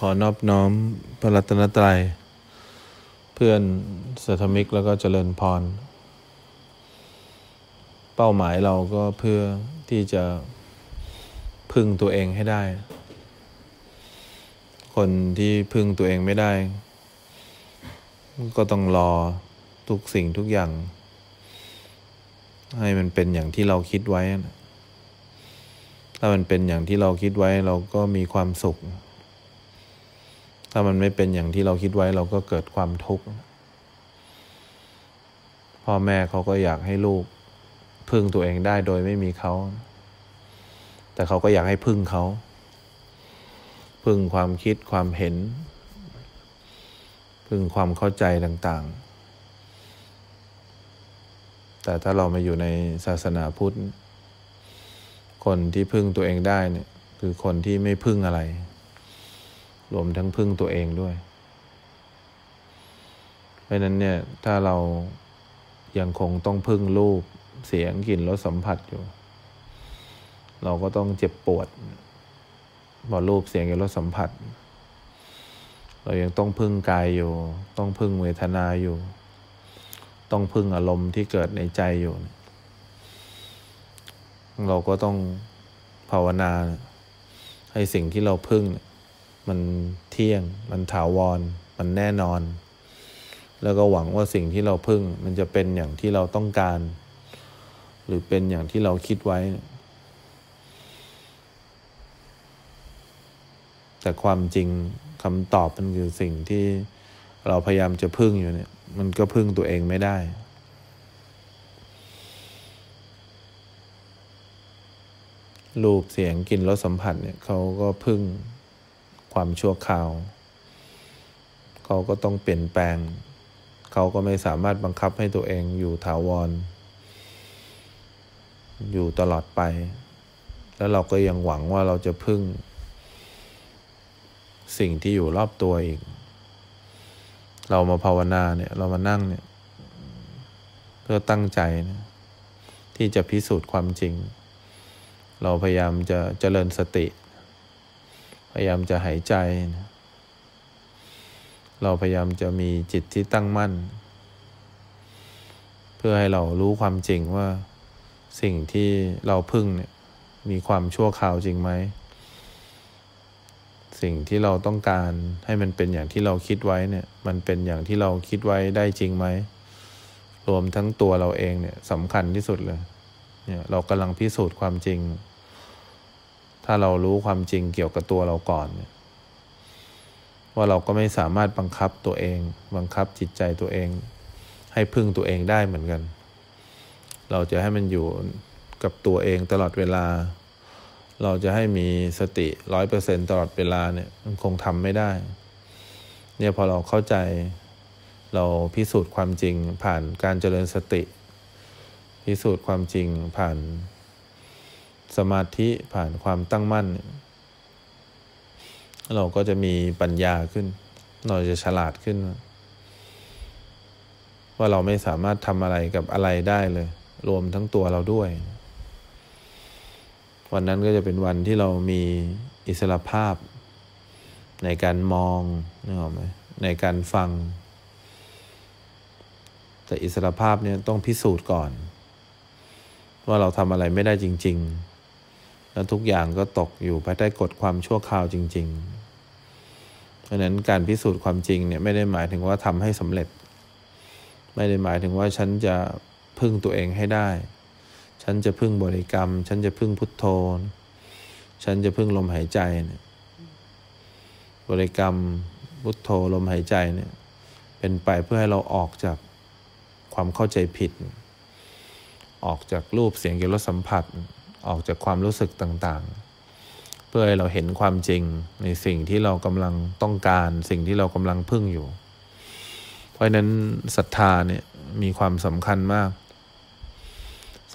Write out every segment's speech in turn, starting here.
ขอนอบน้อมพระรัตนตรัย เพื่อนสัทมิกแล้วก็เจริญพร เป้าหมายเราก็เพื่อที่จะพึ่งตัวเองให้ได้ คนที่พึ่งตัวเองไม่ได้ ก็ต้องรอทุกสิ่งทุกอย่าง ให้มันเป็นอย่างที่เราคิดไว้ ถ้ามันเป็นอย่างที่เราคิดไว้เราก็มีความสุข ถ้ามันไม่เป็นอย่างที่เราคิดไว้เราก็เกิดความทุกข์พ่อแม่เขาก็อยากให้ลูกพึ่งตัวเองได้โดยไม่มีเขา แต่เขาก็อยากให้พึ่งเขา พึ่งความคิดความเห็น พึ่งความเข้าใจต่าง ๆ แต่ถ้าเรามาอยู่ในศาสนาพุทธ คนที่พึ่งตัวเองได้เนี่ยคือคนที่ไม่พึ่งอะไร รวมทั้งพึ่งตัวเองด้วย เพราะนั้นเนี่ยถ้าเรายังคงต้องพึ่งรูปเสียงกลิ่นรสสัมผัสอยู่ เราก็ต้องเจ็บปวดบอรูปเสียงกลิ่นรสสัมผัส เรายังต้องพึ่งกายอยู่ ต้องพึ่งเวทนาอยู่ ต้องพึ่งอารมณ์ที่เกิดในใจอยู่ เราก็ต้องภาวนาให้สิ่งที่เราพึ่ง มันเที่ยง มันถาวร มันแน่นอน แล้วก็หวังว่าสิ่งที่เราพึ่ง มันจะเป็นอย่างที่เราต้องการ หรือเป็นอย่างที่เราคิดไว้ แต่ความจริงคำตอบมันคือสิ่งที่เราพยายามจะพึ่งอยู่เนี่ย มันก็พึ่งตัวเองไม่ได้รูปเสียงกลิ่นรสสัมผัสเนี่ยเขาก็พึ่ง ความชั่วคราว เขาก็ต้องเปลี่ยนแปลง เขาก็ไม่สามารถบังคับให้ตัวเองอยู่ถาวร อยู่ตลอดไป แล้วเราก็ยังหวังว่าเราจะพึ่ง สิ่งที่อยู่รอบตัวอีก เรามาภาวนาเนี่ย เรามานั่งเนี่ย เพื่อตั้งใจนะที่จะพิสูจน์ความจริง เราพยายามจะเจริญสติ พยายามจะหายใจนะเราพยายามจะมีจิตที่ตั้งมั่น เพื่อให้เรารู้ความจริงว่าสิ่งที่เราพึ่งเนี่ยมีความชั่วคราวจริงไหม สิ่งที่เราต้องการให้มันเป็นอย่างที่เราคิดไว้เนี่ยมันเป็นอย่างที่เราคิดไว้ได้จริงไหม รวมทั้งตัวเราเองเนี่ยสำคัญที่สุดเลยเนี่ยเรากำลังพิสูจน์ความจริง ถ้าเรารู้ความจริงเกี่ยวกับตัวเราก่อนเนี่ยว่าเราก็ไม่สามารถบังคับตัวเอง บังคับจิตใจตัวเอง ให้พึ่งตัวเองได้เหมือนกัน เราจะให้มันอยู่กับตัวเองตลอดเวลา เราจะให้มีสติร้อยเปอร์เซ็นตลอดเวลาเนี่ยมันคงทำไม่ได้ เนี่ยพอเราเข้าใจเราพิสูจน์ความจริงผ่านการเจริญสติ พิสูจน์ความจริงผ่าน สมาธิผ่านความตั้งมั่น เราก็จะมีปัญญาขึ้น เราจะฉลาดขึ้น ว่าเราไม่สามารถทำอะไรกับอะไรได้เลย รวมทั้งตัวเราด้วย วันนั้นก็จะเป็นวันที่เรามีอิสระภาพ ในการมองนึกออกไหมในการฟัง แต่อิสระภาพเนี่ยต้องพิสูจน์ก่อน ว่าเราทำอะไรไม่ได้จริง ๆ แล้วทุกอย่างก็ตกอยู่ภายใต้กฎความชั่วคราวจริง ๆ เพราะนั้นการพิสูจน์ความจริงเนี่ยไม่ได้หมายถึงว่าทำให้สำเร็จ ไม่ได้หมายถึงว่าฉันจะพึ่งตัวเองให้ได้ ฉันจะพึ่งบริกรรม ฉันจะพึ่งพุทโธ ฉันจะพึ่งลมหายใจเนี่ยบริกรรมพุทโธลมหายใจเนี่ยเป็นไปเพื่อให้เราออกจากความเข้าใจผิด ออกจากรูปเสียงกลิ่นรสสัมผัส ออกจากความรู้สึกต่างๆ เพื่อให้เราเห็นความจริงในสิ่งที่เรากำลังต้องการสิ่งที่เรากำลังพึ่งอยู่ เพราะนั้นศรัทธาเนี่ยมีความสำคัญมาก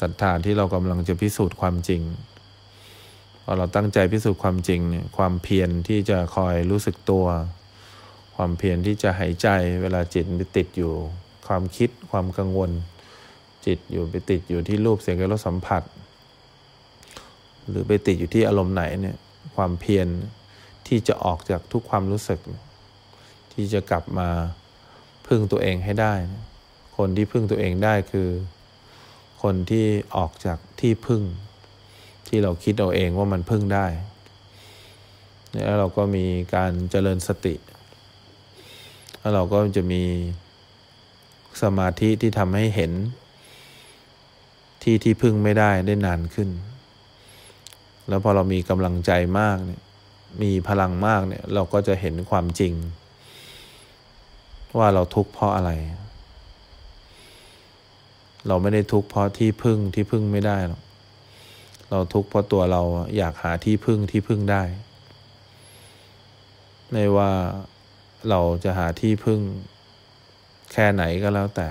ศรัทธาที่เรากำลังจะพิสูจน์ความจริงพอเราตั้งใจพิสูจน์ความจริงเนี่ยความเพียรที่จะคอยรู้สึกตัว ความเพียรที่จะหายใจเวลาจิตไปติดอยู่ ความคิดความกังวล จิตอยู่ไปติดอยู่ที่รูปเสียงกลิ่นรสสัมผัส หรือไปติดอยู่ที่อารมณ์ไหนเนี่ยความเพียรที่จะออกจากทุกความรู้สึก ที่จะกลับมาพึ่งตัวเองให้ได้ คนที่พึ่งตัวเองได้คือ คนที่ออกจากที่พึ่ง ที่เราคิดเอาเองว่ามันพึ่งได้แล้วเราก็มีการเจริญสติ แล้วเราก็จะมีสมาธิที่ทำให้เห็น ที่ที่พึ่งไม่ได้ได้นานขึ้น แล้วพอเรามีกำลังใจมากเนี่ยมีพลังมากเนี่ยเราก็จะเห็นความจริง ว่าเราทุกข์เพราะอะไร เราไม่ได้ทุกข์เพราะที่พึ่งที่พึ่งไม่ได้หรอกเราทุกข์เพราะตัวเราอยากหาที่พึ่งที่พึ่งได้ ไม่ว่าเราจะหาที่พึ่งแค่ไหนก็แล้วแต่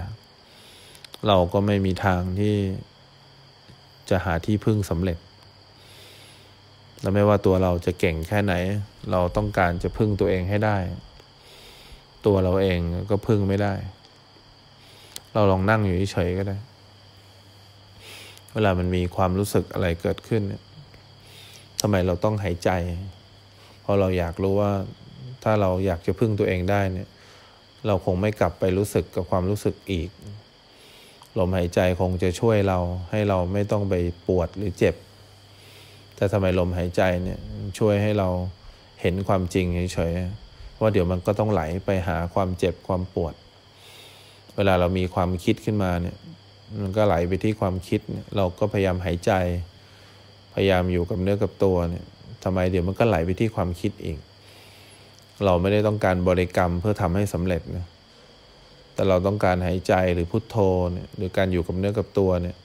เราก็ไม่มีทางที่จะหาที่พึ่งสำเร็จ และไม่ว่าตัวเราจะเก่งแค่ไหน เราต้องการจะพึ่งตัวเองให้ได้ ตัวเราเองก็พึ่งไม่ได้ เราลองนั่งอยู่เฉยก็ได้ เวลามันมีความรู้สึกอะไรเกิดขึ้นเนี่ยทำไมเราต้องหายใจ เพราะเราอยากรู้ว่าถ้าเราอยากจะพึ่งตัวเองได้เนี่ย เราคงไม่กลับไปรู้สึกกับความรู้สึกอีกลมหายใจคงจะช่วยเราให้เราไม่ต้องไปปวดหรือเจ็บ แต่ทำไมลมหายใจเนี่ยช่วยให้เราเห็นความจริงเฉยๆว่าเดี๋ยวมันก็ต้องไหลไปหาความเจ็บความปวด เวลาเรามีความคิดขึ้นมาเนี่ยมันก็ไหลไปที่ความคิดเราก็พยายามหายใจ พยายามอยู่กับเนื้อกับตัวเนี่ยทำไมเดี๋ยวมันก็ไหลไปที่ความคิดอีก เราไม่ได้ต้องการบริกรรมเพื่อทำให้สำเร็จนะแต่เราต้องการหายใจหรือพุทโธเนี่ยหรือการอยู่กับเนื้อกับตัวเนี่ย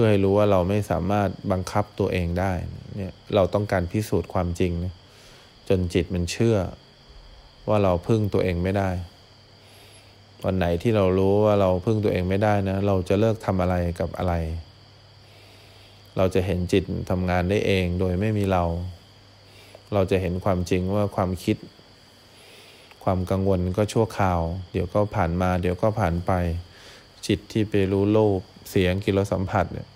พื่อให้รู้ว่าเราไม่สามารถบังคับตัวเองได้เนี่ยเราต้องการพิสูจน์ความจริงนะจนจิตมันเชื่อว่าเราพึ่งตัวเองไม่ได้วันไหนที่เรารู้ว่าเราพึ่งตัวเองไม่ได้นะ เราจะเลิกทำอะไรกับอะไร เราจะเห็นจิตทำงานได้เองโดยไม่มีเรา เราจะเห็นความจริงว่าความคิด ความกังวลก็ชั่วคราว เดี๋ยวก็ผ่านมา เดี๋ยวก็ผ่านไป จิตที่ไปรู้โลภ เสียงกิรสัมผัสเนี่ย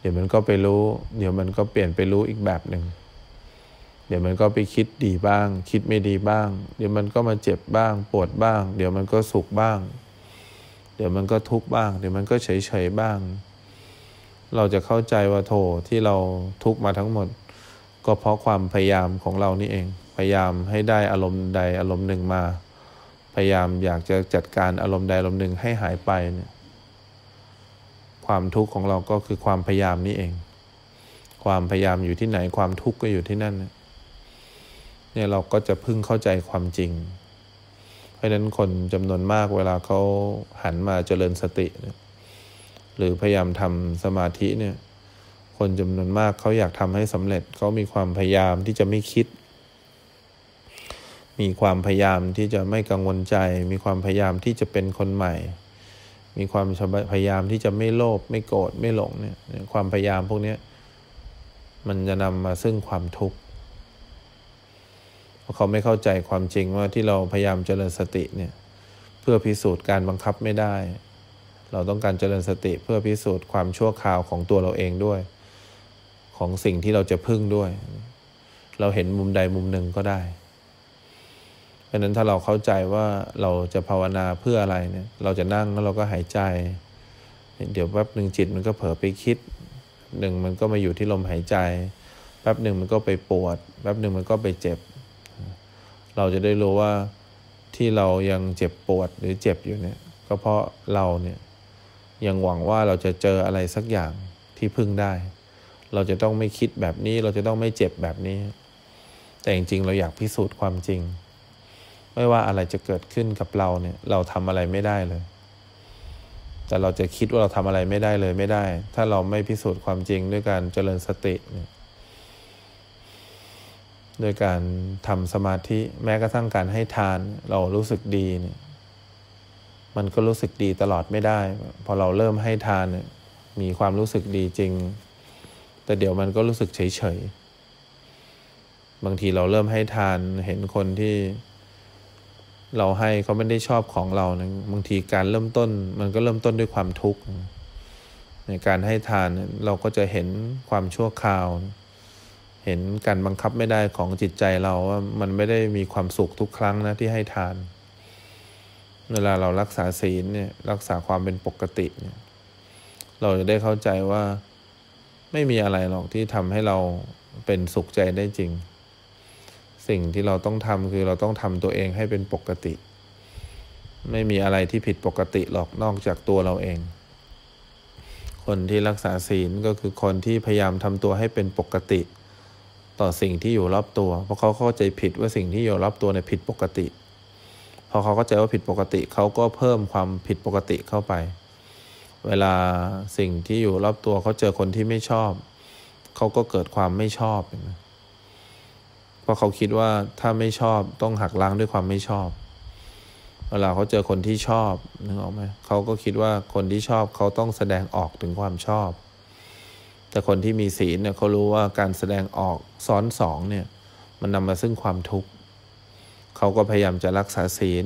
เดี๋ยวมันก็ไปรู้ เดี๋ยวมันก็เปลี่ยนไปรู้อีกแบบหนึ่งเดี๋ยวมันก็ไปคิดดีบ้าง คิดไม่ดีบ้าง เดี๋ยวมันก็มาเจ็บบ้าง ปวดบ้าง เดี๋ยวมันก็สุขบ้าง เดี๋ยวมันก็ทุกข์บ้าง เดี๋ยวมันก็เฉยเฉยบ้าง เราจะเข้าใจว่าโทที่เราทุกข์มาทั้งหมด ก็เพราะความพยายามของเรานี่เอง พยายามให้ได้อารมณ์ใดอารมณ์หนึ่งมา พยายามอยากจะจัดการอารมณ์ใดอารมณ์หนึ่งให้หายไปเนี่ย ความทุกข์ของเราก็คือความพยายามนี่เอง ความพยายามอยู่ที่ไหนความทุกข์ก็อยู่ที่นั่นเนี่ยเราก็จะพึ่งเข้าใจความจริง เพราะนั้นคนจำนวนมากเวลาเขาหันมาเจริญสติ หรือพยายามทำสมาธิเนี่ย คนจำนวนมากเขาอยากทำให้สำเร็จเขามีความพยายามที่จะไม่คิด มีความพยายามที่จะไม่กังวลใจ มีความพยายามที่จะเป็นคนใหม่ มีความพยายามที่จะไม่โลภไม่โกรธไม่หลงเนี่ยความพยายามพวกนี้มันจะนำมาซึ่งความทุกข์เพราะเขาไม่เข้าใจความจริงว่าที่เราพยายามเจริญสติเนี่ยเพื่อพิสูจน์การบังคับไม่ได้ เราต้องการเจริญสติเพื่อพิสูจน์ความชั่วคราวของตัวเราเองด้วย ของสิ่งที่เราจะพึ่งด้วย เราเห็นมุมใดมุมหนึ่งก็ได้ เพราะนั้นถ้าเราเข้าใจว่าเราจะภาวนาเพื่ออะไรเนี่ย เราจะนั่งแล้วเราก็หายใจ เดี๋ยวแป๊บหนึ่งจิตมันก็เผลอไปคิดหนึ่งมันก็มาอยู่ที่ลมหายใจ แป๊บหนึ่งมันก็ไปปวด แป๊บหนึ่งมันก็ไปเจ็บ เราจะได้รู้ว่าที่เรายังเจ็บปวดหรือเจ็บอยู่เนี่ย ก็เพราะเราเนี่ยยังหวังว่าเราจะเจออะไรสักอย่างที่พึ่งได้ เราจะต้องไม่คิดแบบนี้ เราจะต้องไม่เจ็บแบบนี้ แต่จริงๆ เราอยากพิสูจน์ความจริง ไม่ว่าอะไรจะเกิดขึ้นกับเราเนี่ย เราทำอะไรไม่ได้เลย แต่เราจะคิดว่าเราทำอะไรไม่ได้เลยไม่ได้ ถ้าเราไม่พิสูจน์ความจริงด้วยการเจริญสติเนี่ยด้วยการทำสมาธิแม้กระทั่งการให้ทาน เรารู้สึกดีเนี่ย มันก็รู้สึกดีตลอดไม่ได้ พอเราเริ่มให้ทานเนี่ย มีความรู้สึกดีจริง แต่เดี๋ยวมันก็รู้สึกเฉยเฉยบางทีเราเริ่มให้ทานเห็นคนที่ เราให้เขาไม่ได้ชอบของเรานะบางทีการเริ่มต้น มันก็เริ่มต้นด้วยความทุกข์ในการให้ทานเราก็จะเห็นความชั่วคราว เห็นการบังคับไม่ได้ของจิตใจเราว่ามันไม่ได้มีความสุขทุกครั้งนะที่ให้ทาน เวลาเรารักษาศีลเนี่ยรักษาความเป็นปกติเนี่ยเราจะได้เข้าใจว่าไม่มีอะไรหรอกที่ทำให้เราเป็นสุขใจได้จริง สิ่งที่เราต้องทำคือเราต้องทำตัวเองให้เป็นปกติ ไม่มีอะไรที่ผิดปกติหรอกนอกจากตัวเราเอง คนที่รักษาศีลก็คือคนที่พยายามทำตัวให้เป็นปกติ ต่อสิ่งที่อยู่รอบตัว เพราะเขาเข้าใจผิดว่าสิ่งที่อยู่รอบตัวเนี่ยผิดปกติพอเขาเข้าใจว่าผิดปกติเขาก็เพิ่มความผิดปกติเข้าไป เวลาสิ่งที่อยู่รอบตัวเขาเจอคนที่ไม่ชอบ เขาก็เกิดความไม่ชอบเพ ราะเขาคิดว่าถ้าไม่ชอบต้องหักล้างด้วยความไม่ชอบ เวลาเขาเจอคนที่ชอบนึกออกไหมเขาก็คิดว่าคนที่ชอบเขาต้องแสดงออกถึงความชอบ แต่คนที่มีศีลเนี่ยเขารู้ว่าการแสดงออกซ้อนสองเนี่ย มันนำมาซึ่งความทุกข์เขาก็พยายามจะรักษาศีล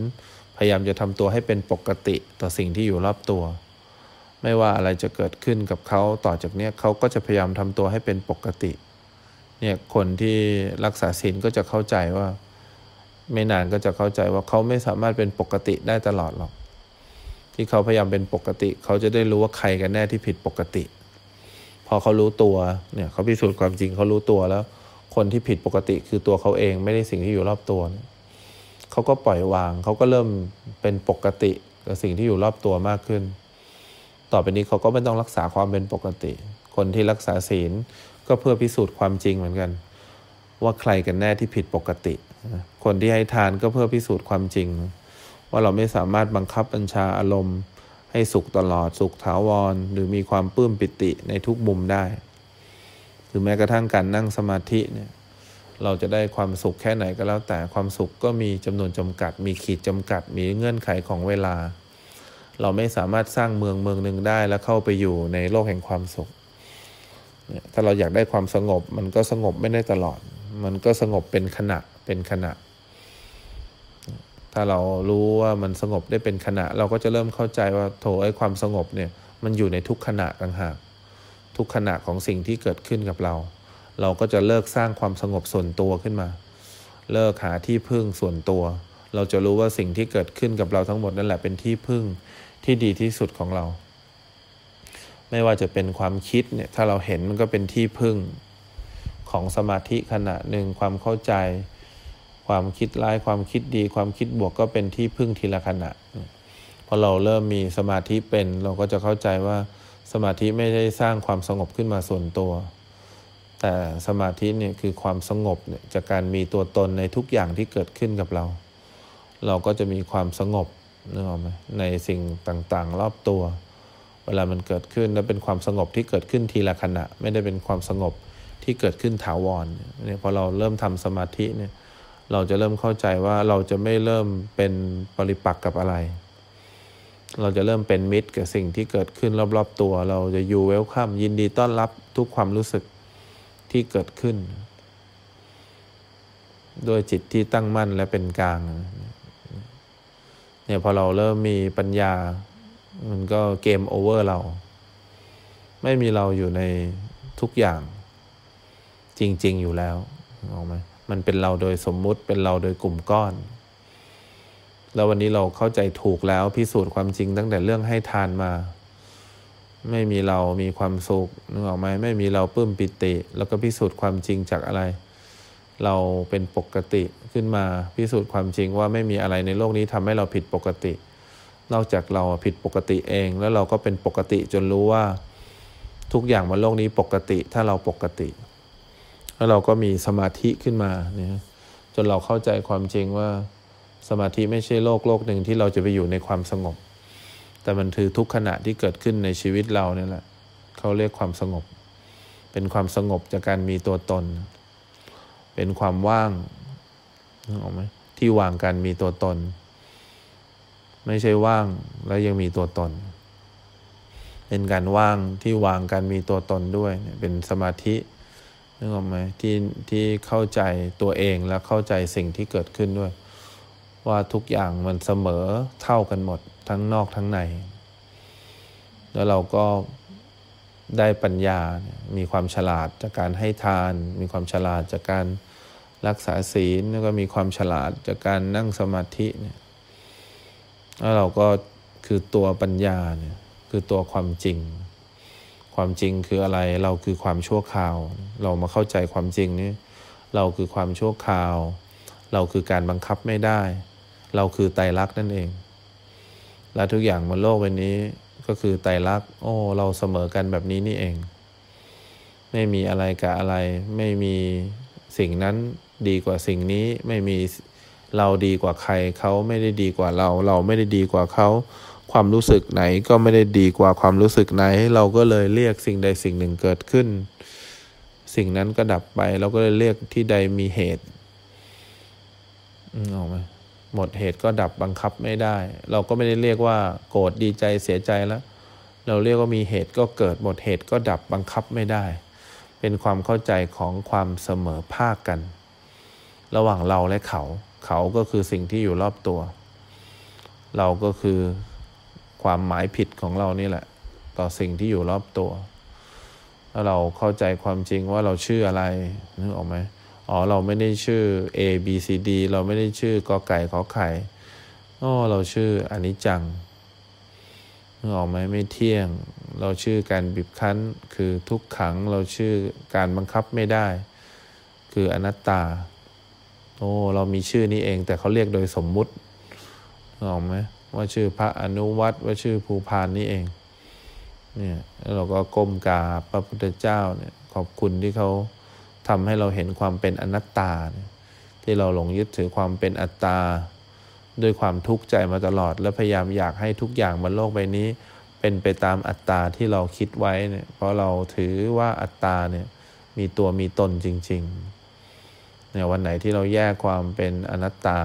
พยายามจะทำตัวให้เป็นปกติต่อสิ่งที่อยู่รอบตัว ไม่ว่าอะไรจะเกิดขึ้นกับเขาต่อจากนี้เขาก็จะพยายามทำตัวให้เป็นปกติ เนี่ยคนที่รักษาศีลก็จะเข้าใจว่า ไม่นานก็จะเข้าใจว่าเขาไม่สามารถเป็นปกติได้ตลอดหรอก ที่เขาพยายามเป็นปกติ เขาจะได้รู้ว่าใครกันแน่ที่ผิดปกติ พอเขารู้ตัวเนี่ยเขาพิสูจน์ความจริงเขารู้ตัวแล้ว คนที่ผิดปกติคือตัวเขาเองไม่ได้สิ่งที่อยู่รอบตัวเขาก็ปล่อยวาง เขาก็เริ่มเป็นปกติกับสิ่งที่อยู่รอบตัวมากขึ้น ต่อไปนี้เขาก็ไม่ต้องรักษาความเป็นปกติ คนที่รักษาศีล ก็เพื่อพิสูจน์ความจริงเหมือนกัน ว่าใครกันแน่ที่ผิดปกติ คนที่ให้ทานก็เพื่อพิสูจน์ความจริง ว่าเราไม่สามารถบังคับบัญชาอารมณ์ ให้สุขตลอดสุขถาวร หรือมีความปลื้มปิติในทุกมุมได้หรือแม้กระทั่งการนั่งสมาธิเนี่ยเราจะได้ความสุขแค่ไหนก็แล้วแต่ความสุขก็มีจำนวนจำกัด มีขีดจำกัด มีเงื่อนไขของเวลา เราไม่สามารถสร้างเมืองเมืองหนึ่งได้แล้วเข้าไปอยู่ในโลกแห่งความสุข ถ้าเราอยากได้ความสงบ มันก็สงบไม่ได้ตลอด มันก็สงบเป็นขณะเป็นขณะ ถ้าเรารู้ว่ามันสงบได้เป็นขณะ เราก็จะเริ่มเข้าใจว่าโถไอ้ความสงบเนี่ยมันอยู่ในทุกขณะต่างหาก ทุกขณะของสิ่งที่เกิดขึ้นกับเรา เราก็จะเลิกสร้างความสงบส่วนตัวขึ้นมา เลิกหาที่พึ่งส่วนตัว เราจะรู้ว่าสิ่งที่เกิดขึ้นกับเราทั้งหมดนั่นแหละเป็นที่พึ่งที่ดีที่สุดของเรา ไม่ว่าจะเป็นความคิดเนี่ยถ้าเราเห็นมันก็เป็นที่พึ่งของสมาธิขณะหนึ่งความเข้าใจ ความคิดร้ายความคิดดี ความคิดบวกก็เป็นที่พึ่งทีละขณะพอเราเริ่มมีสมาธิเป็น เราก็จะเข้าใจว่าสมาธิไม่ได้สร้างความสงบขึ้นมาส่วนตัว แต่สมาธิเนี่ยคือความสงบเนี่ยจากการมีตัวตนในทุกอย่างที่เกิดขึ้นกับเรา เราก็จะมีความสงบนึกออกไหมในสิ่งต่างๆ รอบตัว เวลามันเกิดขึ้นแล้วเป็นความสงบที่เกิดขึ้นทีละขณะ ไม่ได้เป็นความสงบที่เกิดขึ้นถาวรเนี่ยพอเราเริ่มทำสมาธิเนี่ยเราจะเริ่มเข้าใจว่าเราจะไม่เริ่มเป็นปริปักษ์กับอะไร เราจะเริ่มเป็นมิตรกับสิ่งที่เกิดขึ้นรอบๆตัว เราจะอยู่เวลคัมยินดีต้อนรับทุกความรู้สึกที่เกิดขึ้นโดยจิตที่ตั้งมั่นและเป็นกลางเนี่ยพอเราเริ่มมีปัญญา มันก็เกมโอเวอร์เรา ไม่มีเราอยู่ในทุกอย่างจริง ๆ อยู่แล้วออกไหมมันเป็นเราโดยสมมุติเป็นเราโดยกลุ่มก้อน แล้ววันนี้เราเข้าใจถูกแล้วพิสูจน์ความจริงตั้งแต่เรื่องให้ทานมา ไม่มีเรามีความสุขนึกออกไหมไม่มีเราปื้มปิติ แล้วก็พิสูจน์ความจริงจากอะไร เราเป็นปกติขึ้นมาพิสูจน์ความจริงว่าไม่มีอะไรในโลกนี้ทำให้เราผิดปกติ นอกจากเราผิดปกติเอง แล้วเราก็เป็นปกติจนรู้ว่าทุกอย่างบนโลกนี้ปกติถ้าเราปกติ แล้วเราก็มีสมาธิขึ้นมาเนี่ยจนเราเข้าใจความจริงว่าสมาธิไม่ใช่โลกโลกหนึ่งที่เราจะไปอยู่ในความสงบ แต่มันคือทุกขณะที่เกิดขึ้นในชีวิตเราเนี่ยแหละเขาเรียกความสงบ เป็นความสงบจากการมีตัวตน เป็นความว่างนึกออกไหมที่วางกันมีตัวตน ไม่ใช่ว่างแล้วยังมีตัวตน เป็นการว่างที่วางกันมีตัวตนด้วย เป็นสมาธินึกออกไหมที่ที่เข้าใจตัวเองและเข้าใจสิ่งที่เกิดขึ้นด้วย ว่าทุกอย่างมันเสมอเท่ากันหมดทั้งนอกทั้งใน แล้วเราก็ได้ปัญญา มีความฉลาดจากการให้ทาน มีความฉลาดจากการรักษาศีล แล้วก็มีความฉลาดจากการนั่งสมาธิเนี่ย แล้วเราก็คือตัวปัญญาเนี่ยคือตัวความจริง ความจริงคืออะไรเราคือความชั่วคราว เรามาเข้าใจความจริงนี้เราคือความชั่วคราว เราคือการบังคับไม่ได้ เราคือไตรลักษณ์นั่นเอง และทุกอย่างบนโลกใบนี้ก็คือไตรลักษณ์โอ้เราเสมอกันแบบนี้นี่เอง ไม่มีอะไรกับอะไร ไม่มีสิ่งนั้นดีกว่าสิ่งนี้ไม่มี เราดีกว่าใครเขาไม่ได้ดีกว่าเรา เราไม่ได้ดีกว่าเขาความรู้สึกไหนก็ไม่ได้ดีกว่าความรู้สึกไหน เราก็เลยเรียกสิ่งใดสิ่งหนึ่งเกิดขึ้น สิ่งนั้นก็ดับไป เราก็เลยเรียกที่ใดมีเหตุอออกไหมหมดเหตุก็ดับบังคับไม่ได้ เราก็ไม่ได้เรียกว่า โกรธดีใจเสียใจแล้ว เราเรียกว่ามีเหตุก็เกิดหมดเหตุก็ดับบังคับไม่ได้ เป็นความเข้าใจของความเสมอภาคกัน ระหว่างเราและเขา เขาก็คือสิ่งที่อยู่รอบตัว เราก็คือความหมายผิดของเรานี่แหละ ต่อสิ่งที่อยู่รอบตัวถ้าเราเข้าใจความจริงว่าเราชื่ออะไรนึกออกไหมอ๋อเราไม่ได้ชื่อ A B C D เราไม่ได้ชื่อกอไก่ขอไข่อ๋อเราชื่ออนิจจังนึกออกไหมไม่เที่ยง เราชื่อการบีบคั้น คือทุกขังเราชื่อการบังคับไม่ได้ คืออนัตตา โอ้เรามีชื่อนี้เอง แต่เขาเรียกโดยสมมุตินึกออกไหมว่าชื่อพระอนุวัตว่าชื่อภูพานนี่เอง เนี่ยแล้วเราก็ก้มกราบพระพุทธเจ้าเนี่ยขอบคุณที่เขาทำให้เราเห็นความเป็นอนัตตา ที่เราหลงยึดถือความเป็นอัตตา ด้วยความทุกข์ใจมาตลอด และพยายามอยากให้ทุกอย่างบนโลกใบนี้ เป็นไปตามอัตตาที่เราคิดไว้เนี่ยเพราะเราถือว่าอัตตาเนี่ยมีตัวมีตนจริง ๆ เนี่ยวันไหนที่เราแยกความเป็นอนัตตา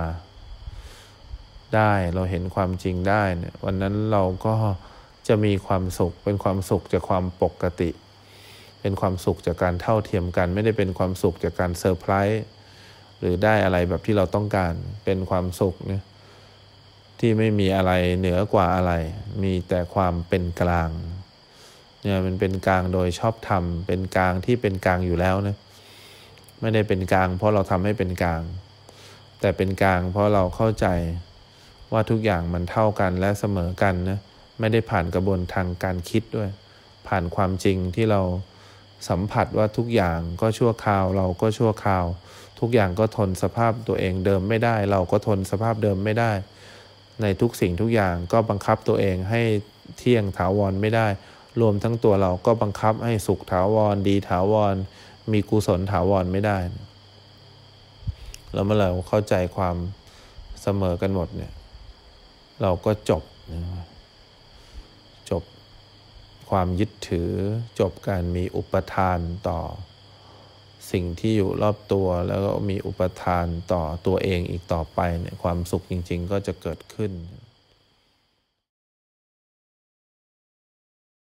ได้เราเห็นความจริงได้เนี่ยวันนั้นเราก็จะมีความสุขเป็นความสุขจากความปกติ เป็นความสุขจากการเท่าเทียมกัน ไม่ได้เป็นความสุขจากการเซอร์ไพรส์หรือได้อะไรแบบที่เราต้องการเป็นความสุขเนี่ยที่ไม่มีอะไรเหนือกว่าอะไร มีแต่ความเป็นกลางเนี่ยมันเป็นกลางโดยชอบธรรมเป็นกลางที่เป็นกลางอยู่แล้วนะ ไม่ได้เป็นกลาง เพราะเราทำให้เป็นกลาง แต่เป็นกลางเพราะเราเข้าใจว่าทุกอย่างมันเท่ากันและเสมอกันนะไม่ได้ผ่านกระบวนทางการคิดด้วย ผ่านความจริงที่เราสัมผัสว่าทุกอย่างก็ชั่วคราว เราก็ชั่วคราว ทุกอย่างก็ทนสภาพตัวเองเดิมไม่ได้ เราก็ทนสภาพเดิมไม่ได้ ในทุกสิ่งทุกอย่างก็บังคับตัวเองให้เที่ยงถาวรไม่ได้ รวมทั้งตัวเราก็บังคับให้สุขถาวรดีถาวร มีกุศลถาวรไม่ได้ แล้วเมื่อเราเข้าใจความเสมอกันหมดเนี่ย เราก็จบจบความยึดถือ จบการมีอุปทานต่อ สิ่งที่อยู่รอบตัวแล้วก็มีอุปทานต่อตัวเองอีกต่อไปเนี่ยความสุขจริง ๆ ก็จะเกิดขึ้น